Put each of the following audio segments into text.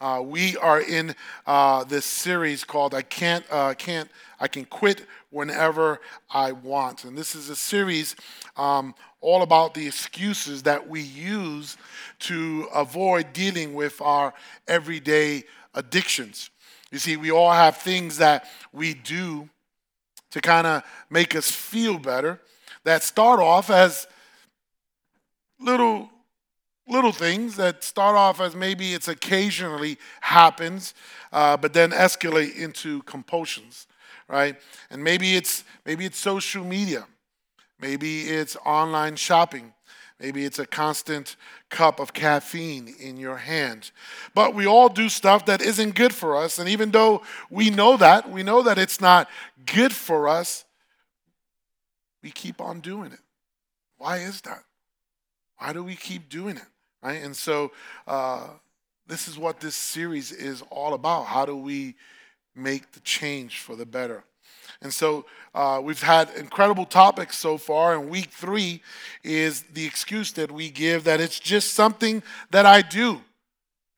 Uh, we are in uh, this series called "I Can't, uh, Can't, I Can Quit Whenever I Want," and this is a series um, all about the excuses that we use to avoid dealing with our everyday addictions. You see, we all have things that we do to kind of make us feel better that start off as little little things that start off as maybe it's occasionally happens, uh, but then escalate into compulsions, right? And maybe it's maybe it's social media, maybe it's online shopping, maybe it's a constant cup of caffeine in your hand. But we all do stuff that isn't good for us, and even though we know that, we know that it's not good for us, we keep on doing it. Why is that? Why do we keep doing it? Right? And so uh, this is what this series is all about. How do we make the change for the better? And so uh, we've had incredible topics so far, and week three is the excuse that we give that it's just something that I do.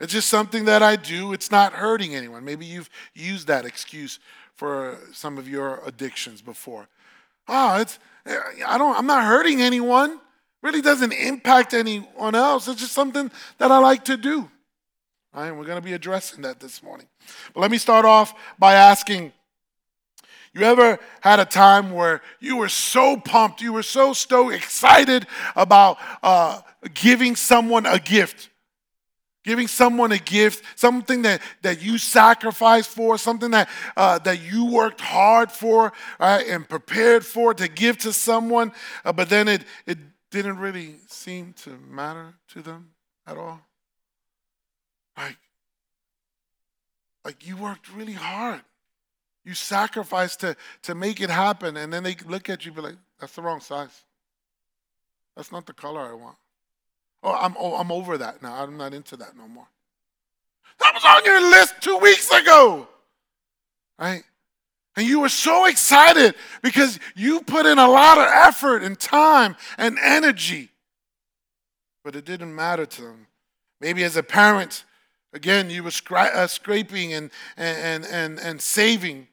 It's just something that I do. It's not hurting anyone. Maybe you've used that excuse for some of your addictions before. Oh, it's I don't I'm not hurting anyone really doesn't impact anyone else. It's just something that I like to do. Right, we're going to be addressing that this morning. But let me start off by asking you ever had a time where you were so pumped, you were so stoked, excited about uh, giving someone a gift? Giving someone a gift, something that, that you sacrificed for, something that, uh, that you worked hard for right, and prepared for to give to someone, uh, but then it, it didn't really seem to matter to them at all. Like, like you worked really hard. You sacrificed to, to make it happen, and then they look at you be like, that's the wrong size. That's not the color I want. Oh, I'm, oh, I'm over that now. I'm not into that no more. That was on your list two weeks ago. Right? And you were so excited because you put in a lot of effort and time and energy. But it didn't matter to them. Maybe as a parent, again, you were scra- uh, scraping and, and, and, and saving,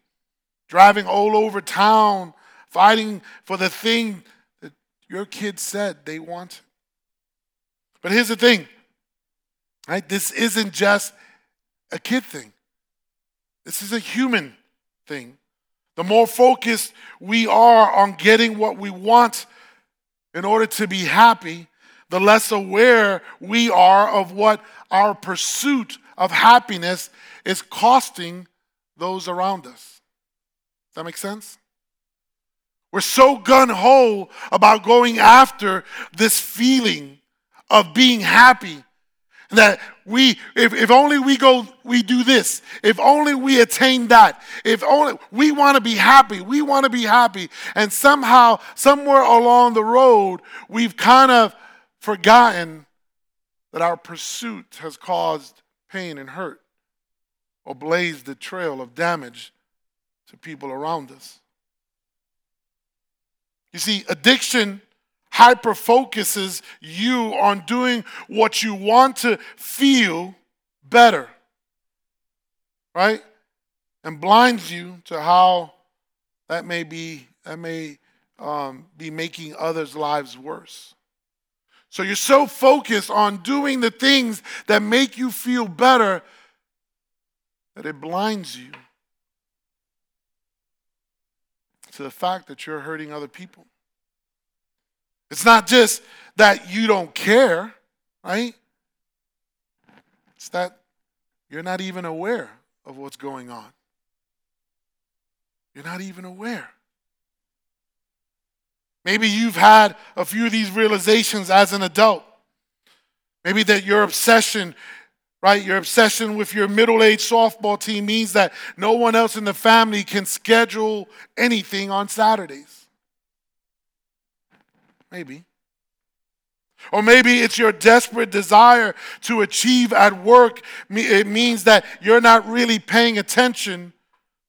driving all over town, fighting for the thing that your kids said they want. But here's the thing, right? This isn't just a kid thing. This is a human thing. The more focused we are on getting what we want in order to be happy, the less aware we are of what our pursuit of happiness is costing those around us. Does that make sense? We're so gun ho about going after this feeling of being happy that we, if, if only we go, we do this, if only we attain that, if only we want to be happy, we want to be happy. And somehow, somewhere along the road, we've kind of forgotten that our pursuit has caused pain and hurt or blazed a trail of damage to people around us. You see, addiction hyper focuses you on doing what you want to feel better, right? And blinds you to how that may be that may um, be making others' lives worse. So you're so focused on doing the things that make you feel better that it blinds you to the fact that you're hurting other people. It's not just that you don't care, right? It's that you're not even aware of what's going on. You're not even aware. Maybe you've had a few of these realizations as an adult. Maybe that your obsession, right, your obsession with your middle aged softball team means that no one else in the family can schedule anything on Saturdays. Maybe. Or maybe it's your desperate desire to achieve at work. It means that you're not really paying attention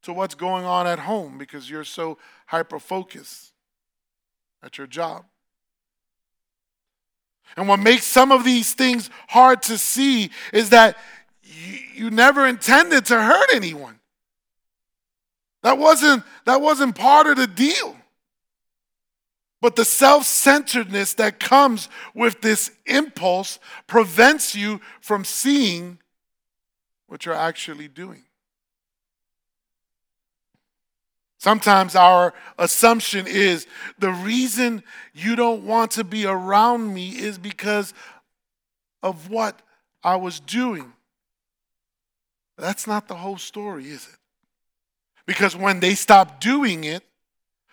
to what's going on at home because you're so hyper focused at your job. And what makes some of these things hard to see is that you, never intended to hurt anyone. That wasn't, that wasn't part of the deal. But the self centeredness that comes with this impulse prevents you from seeing what you're actually doing. Sometimes our assumption is the reason you don't want to be around me is because of what I was doing. That's not the whole story, is it? Because when they stop doing it,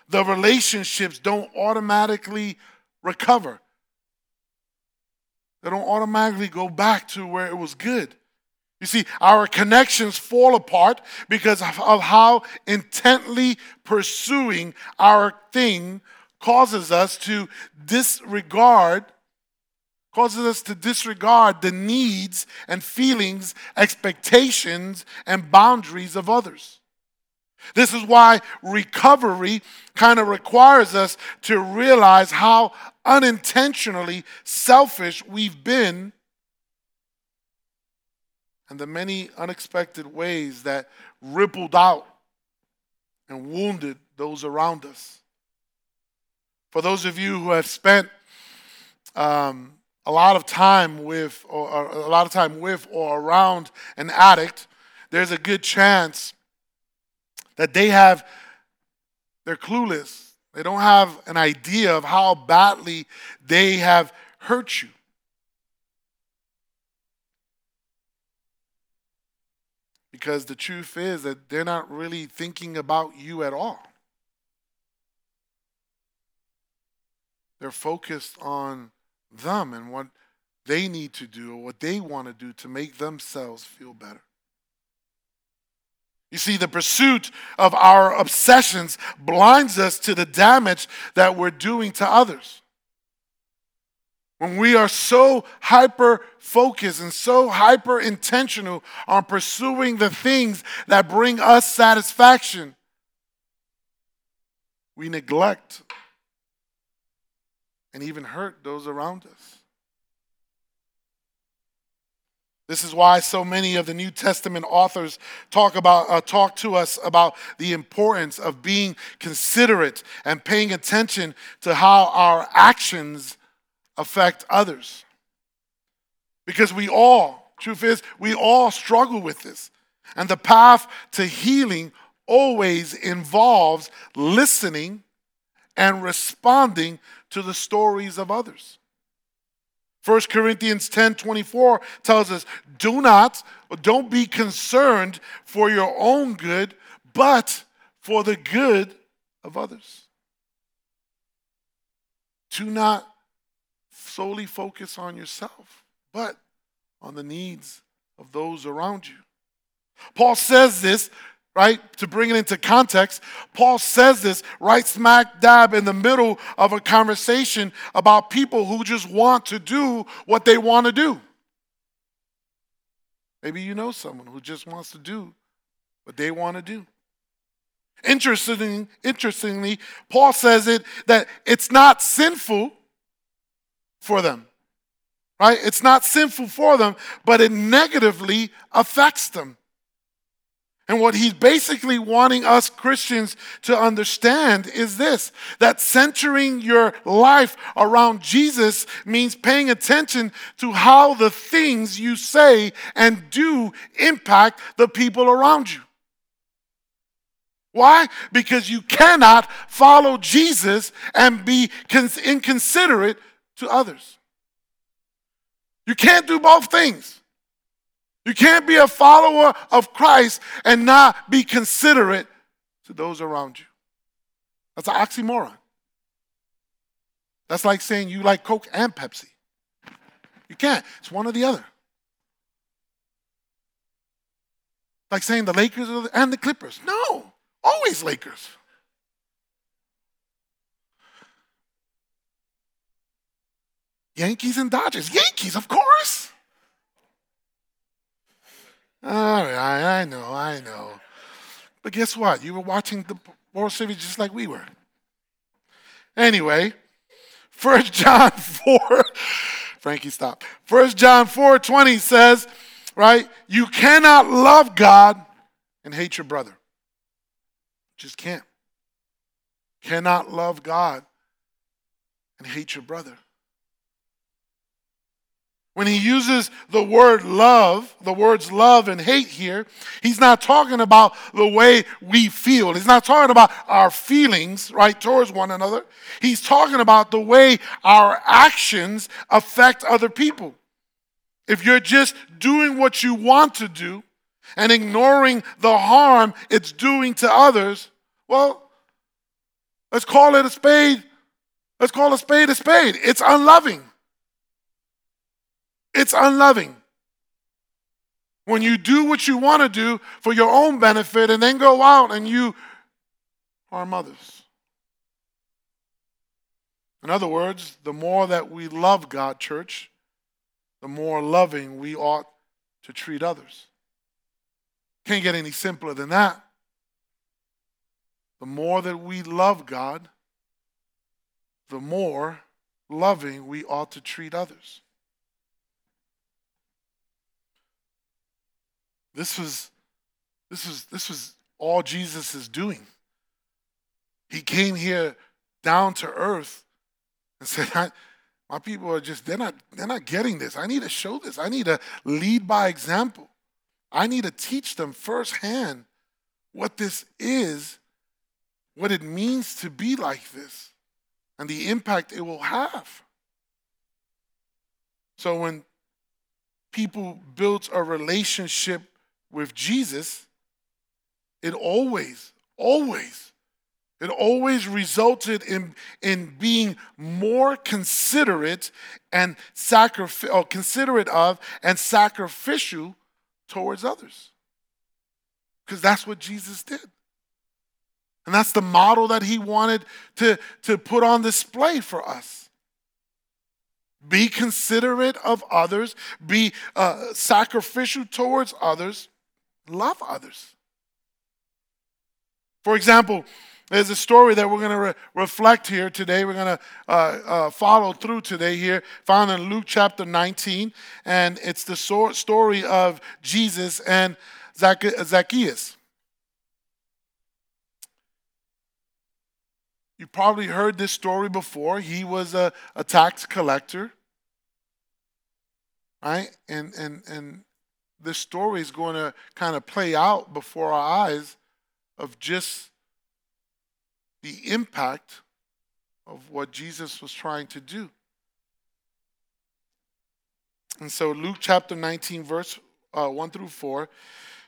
the relationships don't automatically recover. They don't automatically go back to where it was good. You see, our connections fall apart because of how intently pursuing our thing causes us to disregard causes us to disregard the needs and feelings, expectations and boundaries of others. This is why recovery kind of requires us to realize how unintentionally selfish we've been and the many unexpected ways that rippled out and wounded those around us. For those of you who have spent um, a lot of time with, or, or a lot of time with or around an addict, there's a good chance that they have, they're clueless. They don't have an idea of how badly they have hurt you. Because the truth is that they're not really thinking about you at all. They're focused on them and what they need to do or what they want to do to make themselves feel better. You see, the pursuit of our obsessions blinds us to the damage that we're doing to others. When we are so hyper focused and so hyper intentional on pursuing the things that bring us satisfaction, we neglect and even hurt those around us. This is why so many of the New Testament authors talk about uh, talk to us about the importance of being considerate and paying attention to how our actions affect others. Because we all, truth is, we all struggle with this. And the path to healing always involves listening and responding to the stories of others. 1 Corinthians 10 24 tells us, do not, don't be concerned for your own good, but for the good of others. Do not solely focus on yourself, but on the needs of those around you. Paul says this, right, to bring it into context. Paul says this right smack dab in the middle of a conversation about people who just want to do what they want to do. Maybe you know someone who just wants to do what they want to do. Interestingly, Paul says it that it's not sinful for them. Right? It's not sinful for them, but it negatively affects them. And what he's basically wanting us Christians to understand is this that centering your life around Jesus means paying attention to how the things you say and do impact the people around you. Why? Because you cannot follow Jesus and be inconsiderate to others. You can't do both things. You can't be a follower of Christ and not be considerate to those around you. That's an oxymoron. That's like saying you like Coke and Pepsi. You can't. It's one or the other. Like saying the Lakers and the Clippers. No, always Lakers. Yankees and Dodgers. Yankees, of course. All right, I know, I know. But guess what? You were watching the World Series just like we were. Anyway, First John 4, Frankie, stop. First John 4 20 says, right? You cannot love God and hate your brother. Just can't. Cannot love God and hate your brother. When he uses the word love, the words love and hate here, he's not talking about the way we feel. He's not talking about our feelings, right, towards one another. He's talking about the way our actions affect other people. If you're just doing what you want to do and ignoring the harm it's doing to others, well, let's call it a spade. Let's call a spade a spade. It's unloving. It's unloving. When you do what you want to do for your own benefit and then go out and you harm others. In other words, the more that we love God, church, the more loving we ought to treat others. Can't get any simpler than that. The more that we love God, the more loving we ought to treat others. This was this was this was all Jesus is doing. He came here down to earth and said, my people are just they're not they're not getting this. I need to show this. I need to lead by example. I need to teach them firsthand what this is, what it means to be like this, and the impact it will have. So when people built a relationship with Jesus, it always, always, it always resulted in, in being more considerate and sacrific- or considerate of and sacrificial towards others. Because that's what Jesus did. And that's the model that he wanted to, to put on display for us. Be considerate of others, be uh, sacrificial towards others, love others. For example, there's a story that we're going to re- reflect here today. We're going to uh, uh, follow through today here, found in Luke chapter 19. And it's the so- story of Jesus and Zacchaeus. You probably heard this story before. He was a, a tax collector, right? And, and, and this story is going to kind of play out before our eyes of just the impact of what Jesus was trying to do. And so Luke chapter 19, verse uh, 1 through 4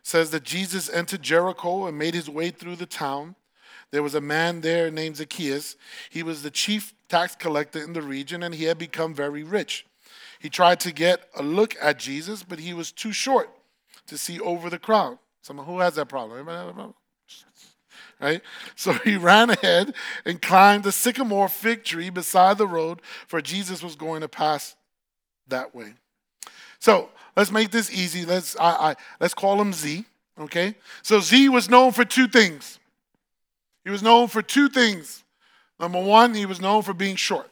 says that Jesus entered Jericho and made his way through the town. There was a man there named Zacchaeus. He was the chief tax collector in the region and he had become very rich. He tried to get a look at Jesus, but he was too short to see over the crowd. Someone who has that problem? Anybody have a problem? Right? So he ran ahead and climbed a sycamore fig tree beside the road, for Jesus was going to pass that way. So let's make this easy. Let's I, I let's call him Z. Okay. So Z was known for two things. He was known for two things. Number one, he was known for being short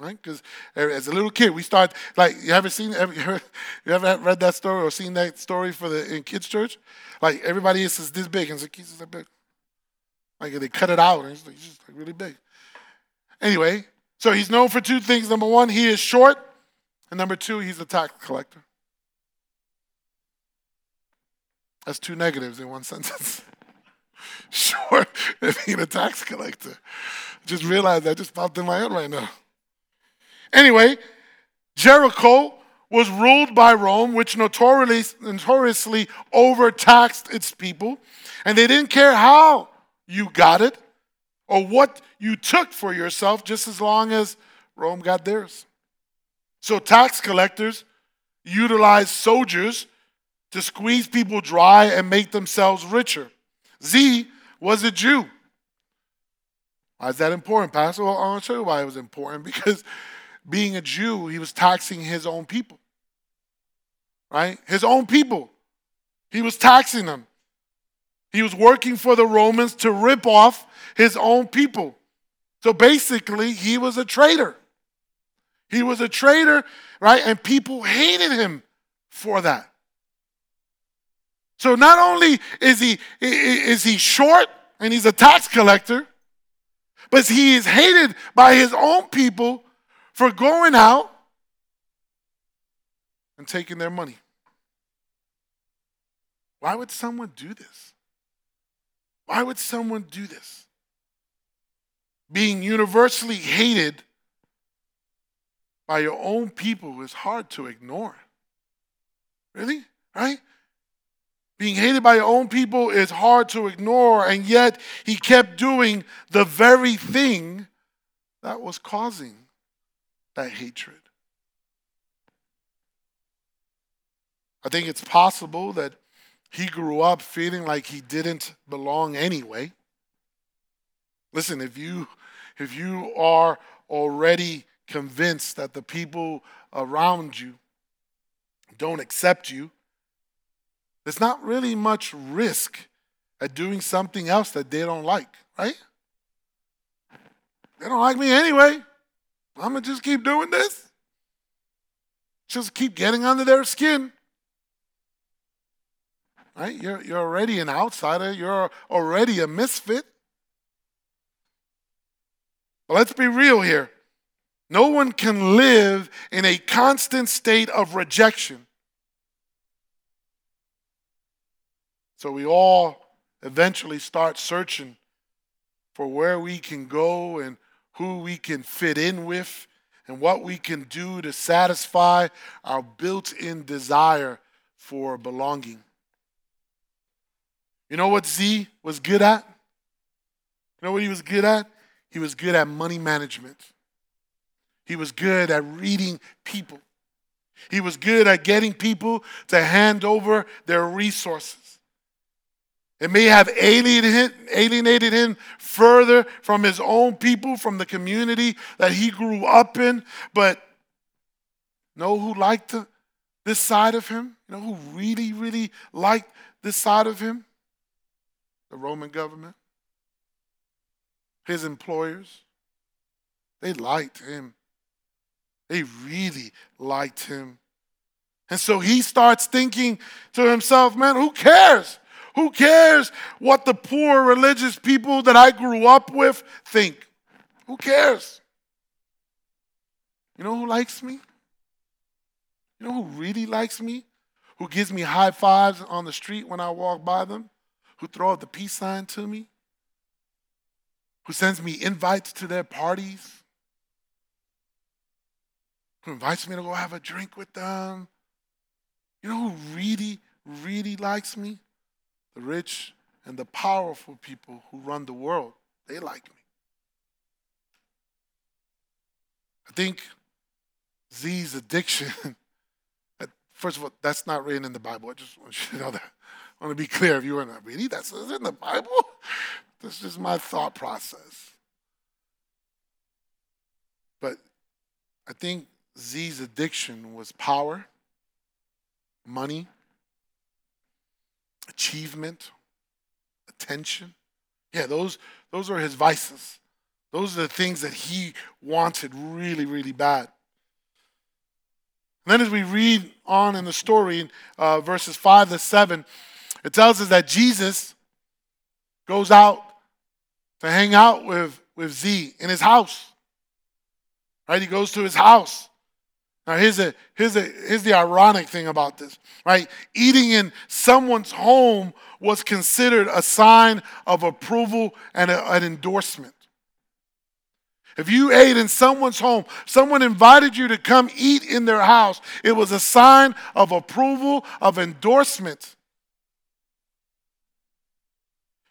right? Because as a little kid, we start like you ever seen ever, you ever read that story or seen that story for the in kids church? Like everybody is this big and Zacchaeus is that big. Like they cut it out and he's, like, just like really big. Anyway, so he's known for two things. Number one, he is short, and number two, he's a tax collector. That's two negatives in one sentence. short and being a tax collector. Just realized that just popped in my head right now. Anyway, Jericho was ruled by Rome, which notoriously, overtaxed its people, and they didn't care how you got it or what you took for yourself, just as long as Rome got theirs. So tax collectors utilized soldiers to squeeze people dry and make themselves richer. Z was a Jew. Why is that important, Pastor? Well, I'll show you why it was important because being a Jew, he was taxing his own people. Right? His own people. He was taxing them. He was working for the Romans to rip off his own people. So basically, he was a traitor. He was a traitor, right? And people hated him for that. So not only is he is he short and he's a tax collector, but he is hated by his own people for going out and taking their money. Why would someone do this? Why would someone do this? Being universally hated by your own people is hard to ignore. Really? Right? Being hated by your own people is hard to ignore, and yet he kept doing the very thing that was causing that hatred. I think it's possible that he grew up feeling like he didn't belong anyway. Listen, if you if you are already convinced that the people around you don't accept you, there's not really much risk at doing something else that they don't like, right? They don't like me anyway. I'm going to just keep doing this. Just keep getting under their skin. Right? You're, you're already an outsider. You're already a misfit. But let's be real here. No one can live in a constant state of rejection. So we all eventually start searching for where we can go and who we can fit in with and what we can do to satisfy our built in desire for belonging. You know what Z was good at? You know what he was good at? He was good at money management. He was good at reading people. He was good at getting people to hand over their resources. It may have alienated him, further from his own people, from the community that he grew up in. But know who liked this side of him? You know who really, really liked this side of him? The Roman government, his employers. They liked him. They really liked him. And so he starts thinking to himself, man, who cares? Who cares what the poor religious people that I grew up with think? Who cares? You know who likes me? You know who really likes me? Who gives me high fives on the street when I walk by them? Who throw up the peace sign to me? Who sends me invites to their parties? Who invites me to go have a drink with them? You know who really, really likes me? The rich and the powerful people who run the world, they like me. I think Z's addiction, first of all, that's not written in the Bible. I just want you to know that. I want to be clear if you were not reading, that's in the Bible. This is my thought process. But I think Z's addiction was power, money, achievement, attention. Yeah, those, those are his vices. Those are the things that he wanted really, really bad. And then, as we read on in the story, uh, verses 5 to 7, it tells us that Jesus goes out to hang out with, with Z in his house. Right? He goes to his house. Now, here's, a, here's, a, here's the ironic thing about this, right? Eating in someone's home was considered a sign of approval and a, an endorsement. If you ate in someone's home, someone invited you to come eat in their house, it was a sign of approval, of endorsement.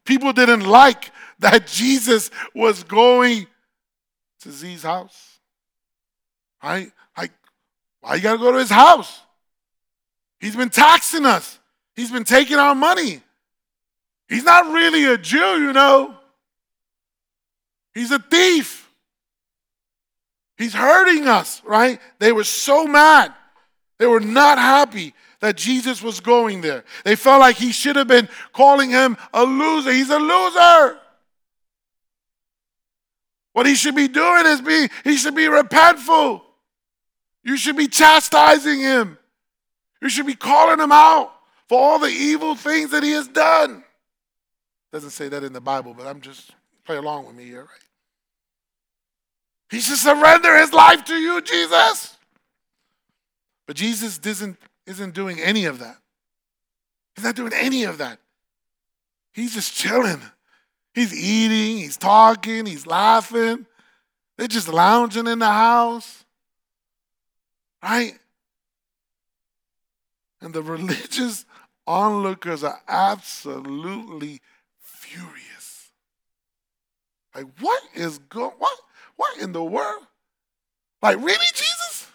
People didn't like that Jesus was going to Z's house. Right? Why you got to go to his house? He's been taxing us. He's been taking our money. He's not really a Jew, you know. He's a thief. He's hurting us, right? They were so mad. They were not happy that Jesus was going there. They felt like he should have been calling him a loser. He's a loser. What he should be doing is be he should be repentful. You should be chastising him. You should be calling him out for all the evil things that he has done. Doesn't say that in the Bible, but I'm just play along with me here, right? He should surrender his life to you, Jesus. But Jesus isn't, isn't doing any of that. He's not doing any of that. He's just chilling. He's eating, he's talking, he's laughing. They're just lounging in the house. Right? And the religious onlookers are absolutely furious. Like, what is going what what in the world? Like, really, Jesus?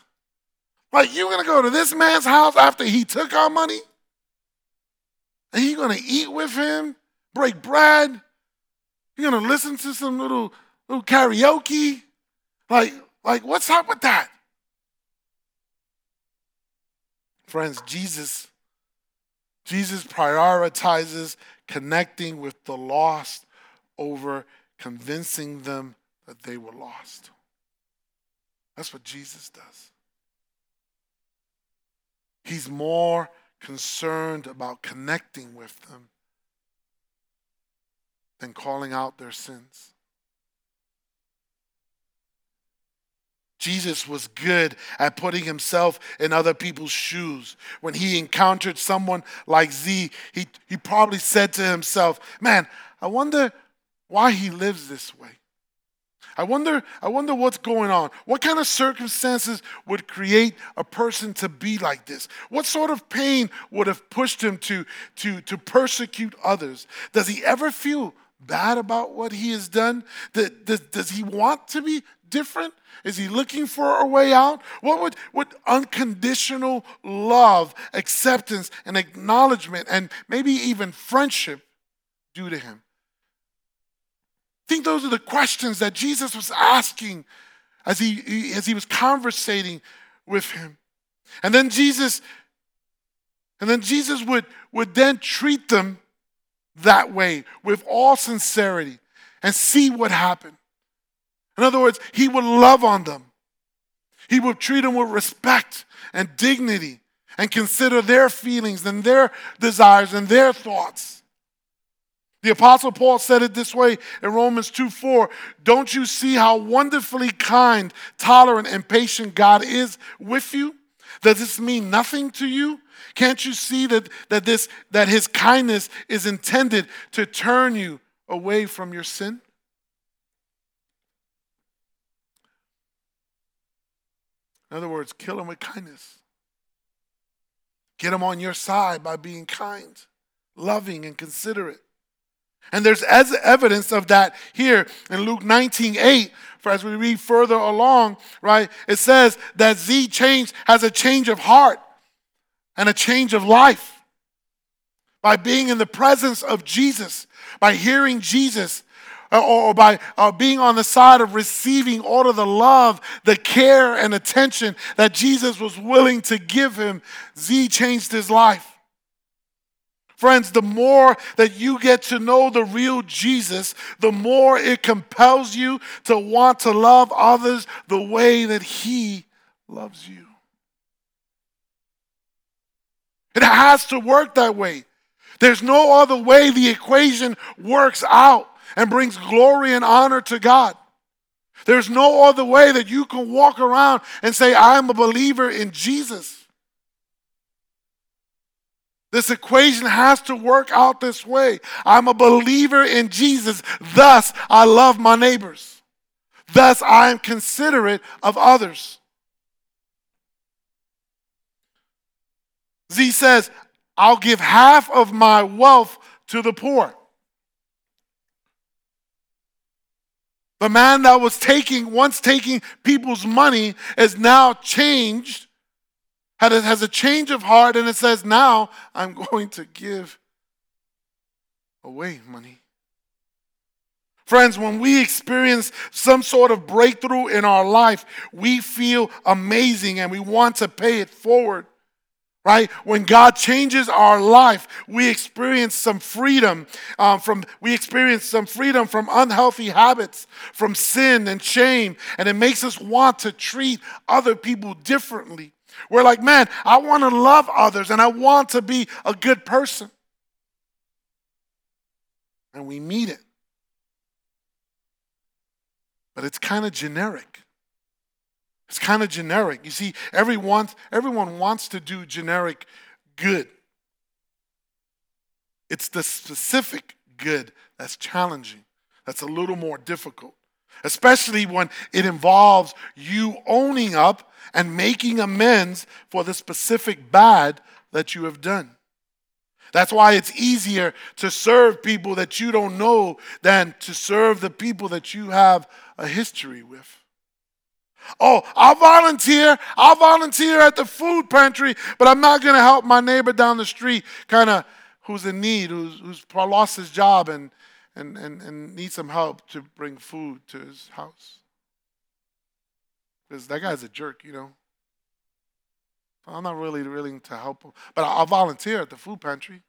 Like, you're gonna go to this man's house after he took our money? And you're gonna eat with him, break bread? You're gonna listen to some little little karaoke? Like, like, what's up with that? Friends, Jesus, Jesus prioritizes connecting with the lost over convincing them that they were lost. That's what Jesus does. He's more concerned about connecting with them than calling out their sins. Jesus was good at putting himself in other people's shoes. When he encountered someone like Z, he, he probably said to himself, Man, I wonder why he lives this way. I wonder, I wonder what's going on. What kind of circumstances would create a person to be like this? What sort of pain would have pushed him to, to, to persecute others? Does he ever feel bad about what he has done? Does, he want to be different? Is he looking for a way out? What would, would unconditional love, acceptance, and acknowledgement, and maybe even friendship do to him? I think those are the questions that Jesus was asking as he, as he was conversating with him. And then Jesus, and then Jesus would, would then treat them that way with all sincerity and see what happened. In other words, he would love on them. He would treat them with respect and dignity and consider their feelings and their desires and their thoughts. The Apostle Paul said it this way in Romans 2 4. Don't you see how wonderfully kind, tolerant, and patient God is with you? Does this mean nothing to you? Can't you see that, that, this, that his kindness is intended to turn you away from your sin? In other words, kill him with kindness. Get him on your side by being kind, loving, and considerate. And there's as evidence of that here in Luke 19 8. For as we read further along, right, it says that Z change has a change of heart and a change of life by being in the presence of Jesus, by hearing Jesus, uh, or by uh, being on the side of receiving all of the love, the care, and attention that Jesus was willing to give him, Z changed his life. Friends, the more that you get to know the real Jesus, the more it compels you to want to love others the way that he loves you. It has to work that way. There's no other way the equation works out and brings glory and honor to God. There's no other way that you can walk around and say, I am a believer in Jesus. This equation has to work out this way. I'm a believer in Jesus, thus, I love my neighbors. Thus, I am considerate of others. Z says, I'll give half of my wealth to the poor. The man that was taking, once taking people's money, is now changed, has a change of heart, and it says, Now I'm going to give away money. Friends, when we experience some sort of breakthrough in our life, we feel amazing and we want to pay it forward right when god changes our life we experience some freedom um, from we experience some freedom from unhealthy habits from sin and shame and it makes us want to treat other people differently We're like, man, I want to love others and I want to be a good person. And we meet it. But it's kind of generic. It's kind of generic. You see, everyone, everyone wants to do generic good. It's the specific good that's challenging, that's a little more difficult, especially when it involves you owning up and making amends for the specific bad that you have done. That's why it's easier to serve people that you don't know than to serve the people that you have a history with. Oh, I'll volunteer. I'll volunteer at the food pantry, but I'm not going to help my neighbor down the street, kind of who's in need, who's, who's lost his job and, and, and, and needs some help to bring food to his house. Because that guy's a jerk, you know. I'm not really willing to help him, but I'll volunteer at the food pantry.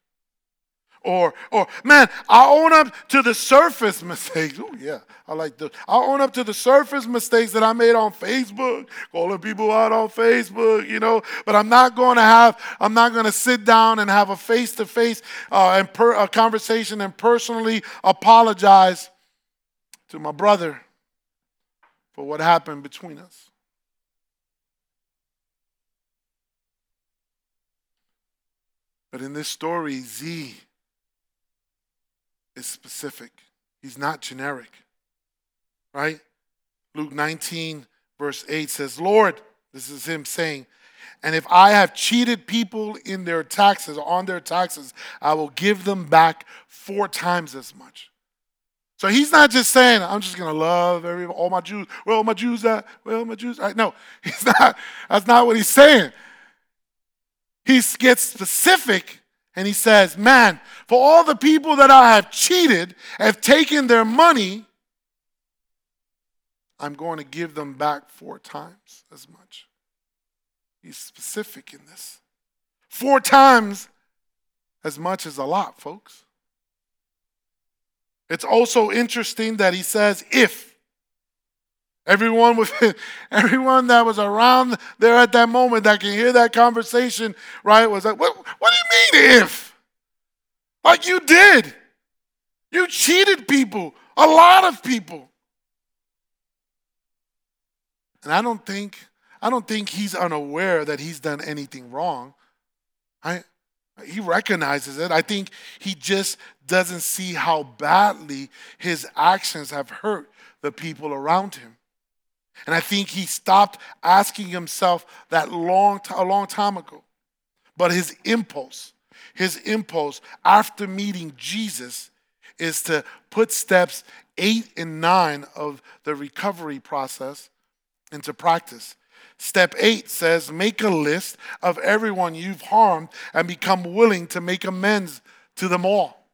Or, or man, I own up to the surface mistakes. Oh yeah, I like those. I own up to the surface mistakes that I made on Facebook, calling people out on Facebook, you know. But I'm not going to have. I'm not going to sit down and have a face-to-face uh, and per, a conversation and personally apologize to my brother for what happened between us. But in this story, Z is specific. He's not generic. Right? Luke 19, verse 8 says, Lord, this is him saying, and if I have cheated people in their taxes, on their taxes, I will give them back four times as much. So he's not just saying, I'm just gonna love every all my Jews. Where all my Jews uh, at? Where all my Jews at? No, he's not, that's not what he's saying. He gets specific and he says, Man, for all the people that I have cheated, have taken their money, I'm going to give them back four times as much. He's specific in this. Four times as much as a lot, folks. It's also interesting that he says, if. Everyone with everyone that was around there at that moment that can hear that conversation, right, was like, what, what do you mean if? Like you did. You cheated people, a lot of people. And I don't think I don't think he's unaware that he's done anything wrong. I he recognizes it. I think he just doesn't see how badly his actions have hurt the people around him. And I think he stopped asking himself that long a long time ago. But his impulse, his impulse after meeting Jesus is to put steps 8 and 9 of the recovery process into practice. Step 8 says make a list of everyone you've harmed and become willing to make amends to them all.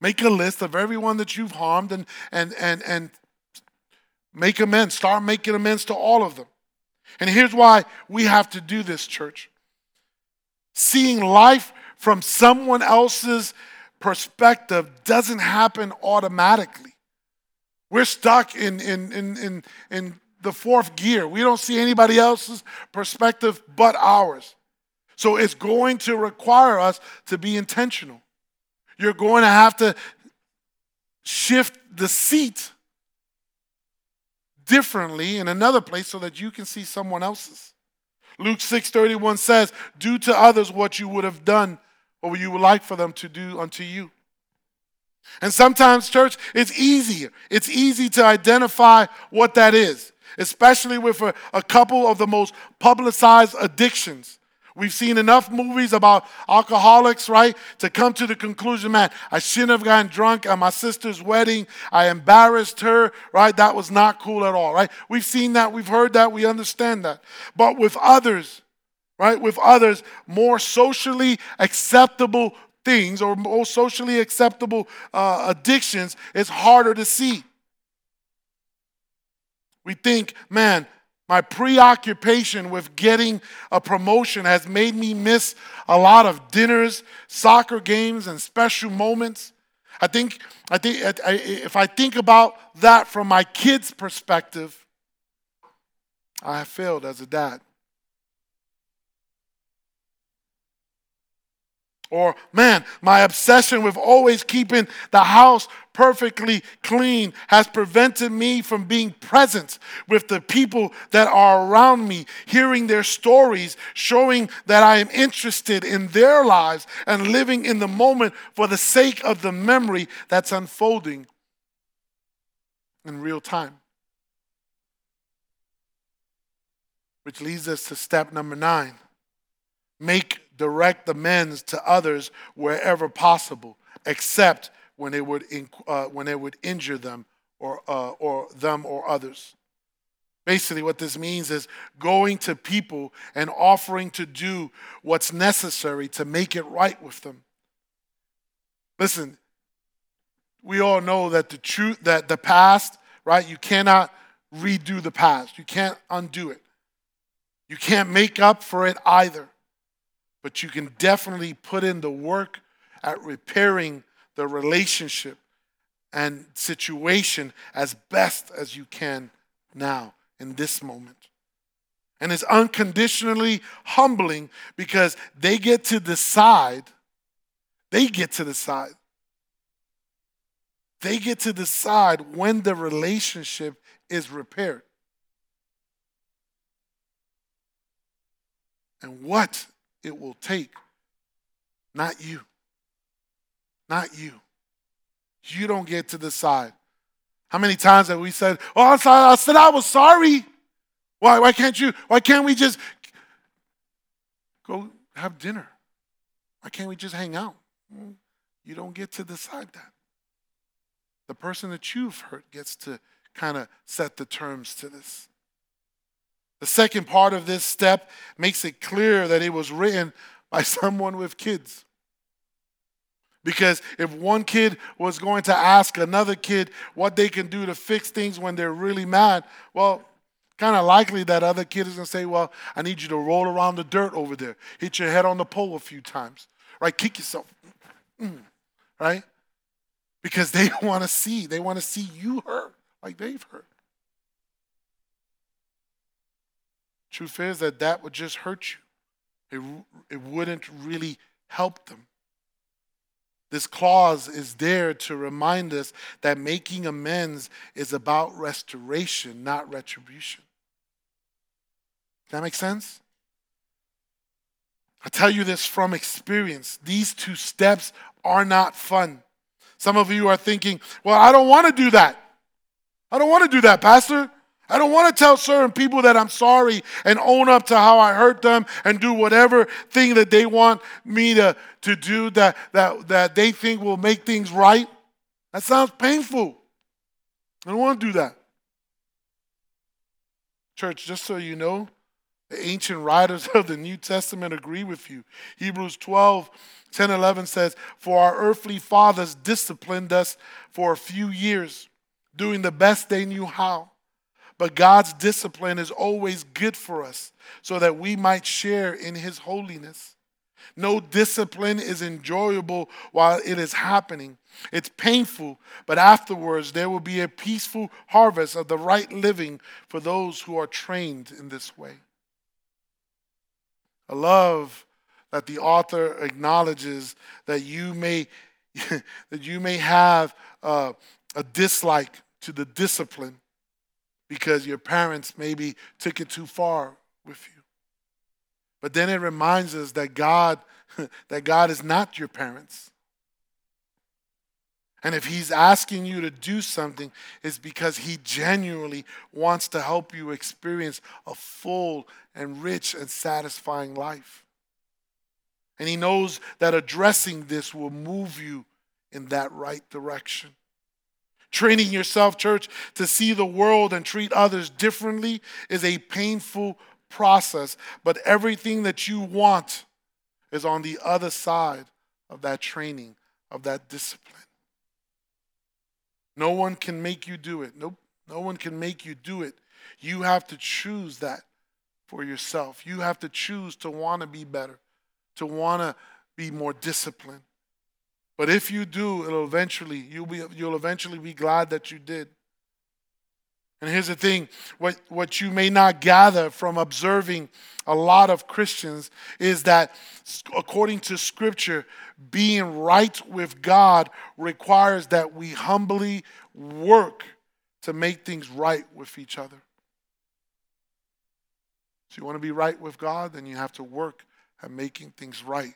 Make a list of everyone that you've harmed and, and, and, and Make amends. Start making amends to all of them. And here's why we have to do this, church. Seeing life from someone else's perspective doesn't happen automatically. We're stuck in, in, in, in, in the fourth gear. We don't see anybody else's perspective but ours. So it's going to require us to be intentional. You're going to have to shift the seat differently in another place so that you can see someone else's. Luke 6:31 says, "Do to others what you would have done or you would like for them to do unto you." And sometimes, church, it's easier. It's easy to identify what that is, especially with a, a couple of the most publicized addictions We've seen enough movies about alcoholics, right? To come to the conclusion, man, I shouldn't have gotten drunk at my sister's wedding. I embarrassed her, right? That was not cool at all, right? We've seen that, we've heard that, we understand that. But with others, right? With others, more socially acceptable things or more socially acceptable uh, addictions, it's harder to see. We think, man, my preoccupation with getting a promotion has made me miss a lot of dinners, soccer games, and special moments. I think, I think if I think about that from my kids' perspective, I have failed as a dad. Or, man, my obsession with always keeping the house perfectly clean has prevented me from being present with the people that are around me, hearing their stories, showing that I am interested in their lives and living in the moment for the sake of the memory that's unfolding in real time. Which leads us to step number nine make direct amends to others wherever possible, except when it would, uh, when it would injure them or, uh, or them or others. Basically, what this means is going to people and offering to do what's necessary to make it right with them. Listen, we all know that the truth, that the past, right? You cannot redo the past. You can't undo it. You can't make up for it either but you can definitely put in the work at repairing the relationship and situation as best as you can now in this moment. And it's unconditionally humbling because they get to decide, they get to decide. They get to decide when the relationship is repaired. And what it will take. Not you. Not you. You don't get to decide. How many times have we said, Oh, I'm sorry, I said I was sorry. Why, why can't you? Why can't we just go have dinner? Why can't we just hang out? You don't get to decide that. The person that you've hurt gets to kind of set the terms to this. The second part of this step makes it clear that it was written by someone with kids. Because if one kid was going to ask another kid what they can do to fix things when they're really mad, well, kind of likely that other kid is going to say, Well, I need you to roll around the dirt over there, hit your head on the pole a few times, right? Kick yourself, mm, right? Because they want to see, they want to see you hurt like they've hurt. Truth is that that would just hurt you. It, it wouldn't really help them. This clause is there to remind us that making amends is about restoration, not retribution. Does that make sense? I tell you this from experience. These two steps are not fun. Some of you are thinking, well, I don't want to do that. I don't want to do that, Pastor. I don't want to tell certain people that I'm sorry and own up to how I hurt them and do whatever thing that they want me to, to do that, that, that they think will make things right. That sounds painful. I don't want to do that. Church, just so you know, the ancient writers of the New Testament agree with you. Hebrews 12, 10, 11 says, For our earthly fathers disciplined us for a few years, doing the best they knew how. But God's discipline is always good for us so that we might share in His holiness. No discipline is enjoyable while it is happening. It's painful, but afterwards there will be a peaceful harvest of the right living for those who are trained in this way. I love that the author acknowledges that you may that you may have uh, a dislike to the discipline because your parents maybe took it too far with you. But then it reminds us that God that God is not your parents. And if he's asking you to do something, it's because he genuinely wants to help you experience a full and rich and satisfying life. And he knows that addressing this will move you in that right direction. Training yourself, church, to see the world and treat others differently is a painful process, but everything that you want is on the other side of that training, of that discipline. No one can make you do it. Nope. No one can make you do it. You have to choose that for yourself. You have to choose to want to be better, to want to be more disciplined. But if you do, it'll eventually, you'll, be, you'll eventually be glad that you did. And here's the thing what, what you may not gather from observing a lot of Christians is that, according to Scripture, being right with God requires that we humbly work to make things right with each other. So, you want to be right with God, then you have to work at making things right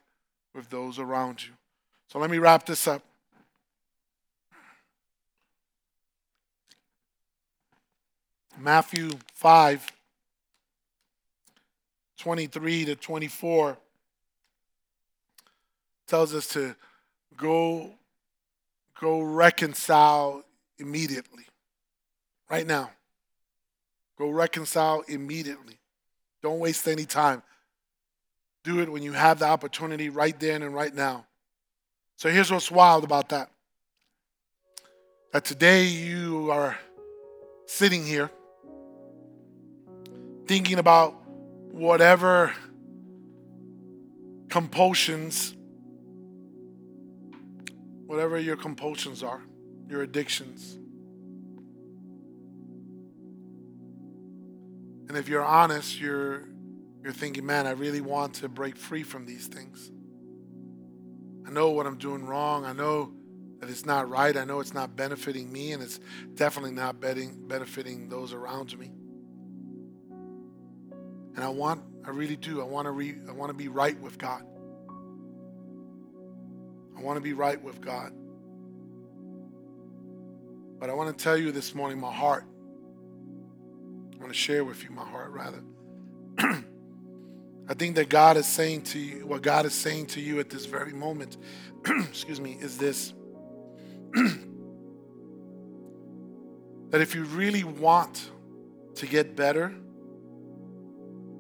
with those around you. So, let me wrap this up. Matthew 5, 23 to 24 tells us to go go reconcile immediately. Right now. Go reconcile immediately. Don't waste any time. Do it when you have the opportunity right then and right now. So here's what's wild about that. That today you are sitting here thinking about whatever compulsions, whatever your compulsions are, your addictions. And if you're honest, you're you're thinking, man, I really want to break free from these things. I know what I'm doing wrong. I know that it's not right. I know it's not benefiting me, and it's definitely not benefiting those around me. And I want, I really do, I want to re, I want to be right with God. I want to be right with God. But I want to tell you this morning my heart. I want to share with you my heart rather. I think that God is saying to you, what God is saying to you at this very moment, excuse me, is this that if you really want to get better,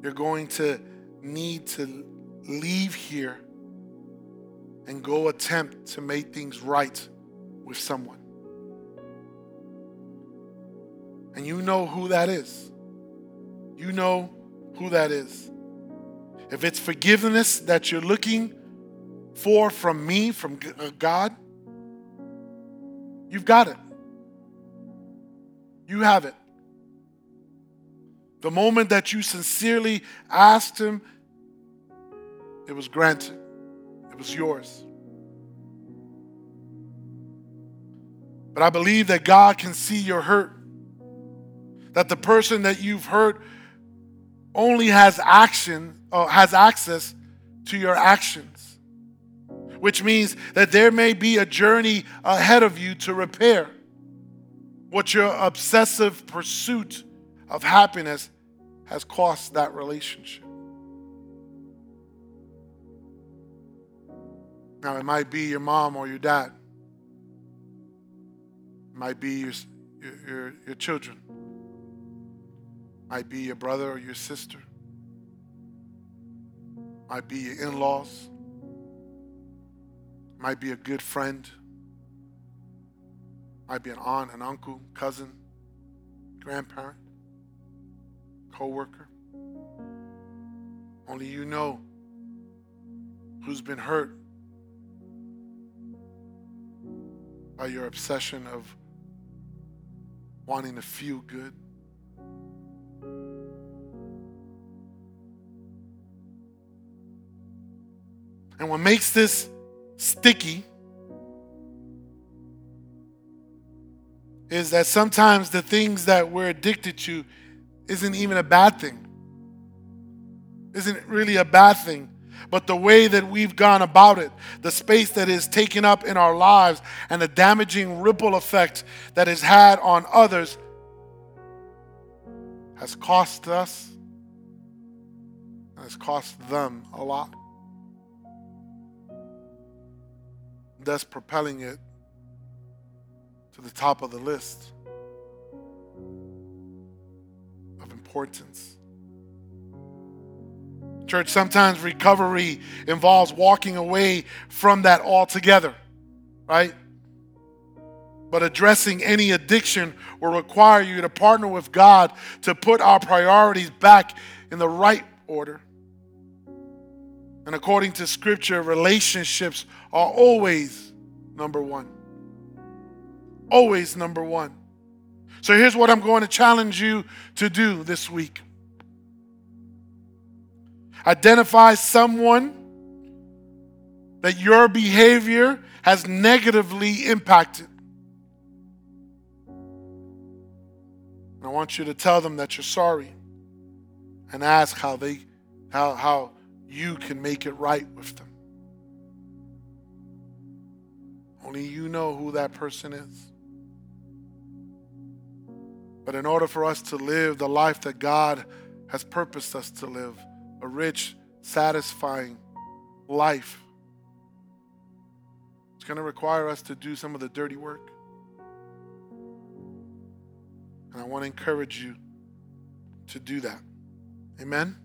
you're going to need to leave here and go attempt to make things right with someone. And you know who that is. You know who that is. If it's forgiveness that you're looking for from me, from uh, God, you've got it. You have it. The moment that you sincerely asked Him, it was granted, it was yours. But I believe that God can see your hurt, that the person that you've hurt only has action, uh, has access to your actions, which means that there may be a journey ahead of you to repair what your obsessive pursuit of happiness has cost that relationship. Now, it might be your mom or your dad. It might be your, your, your children. Might be your brother or your sister. Might be your in laws. Might be a good friend. Might be an aunt, an uncle, cousin, grandparent coworker. Only you know who's been hurt by your obsession of wanting to feel good. And what makes this sticky is that sometimes the things that we're addicted to isn't even a bad thing. Isn't really a bad thing. But the way that we've gone about it, the space that is taken up in our lives, and the damaging ripple effect that has had on others has cost us has cost them a lot. Thus propelling it to the top of the list. Of importance. Church, sometimes recovery involves walking away from that altogether, right? But addressing any addiction will require you to partner with God to put our priorities back in the right order. And according to Scripture, relationships are always number one. Always number one. So here's what I'm going to challenge you to do this week identify someone that your behavior has negatively impacted. I want you to tell them that you're sorry and ask how they how how you can make it right with them. Only you know who that person is. But in order for us to live the life that God has purposed us to live, a rich, satisfying life, it's going to require us to do some of the dirty work. And I want to encourage you to do that. Amen.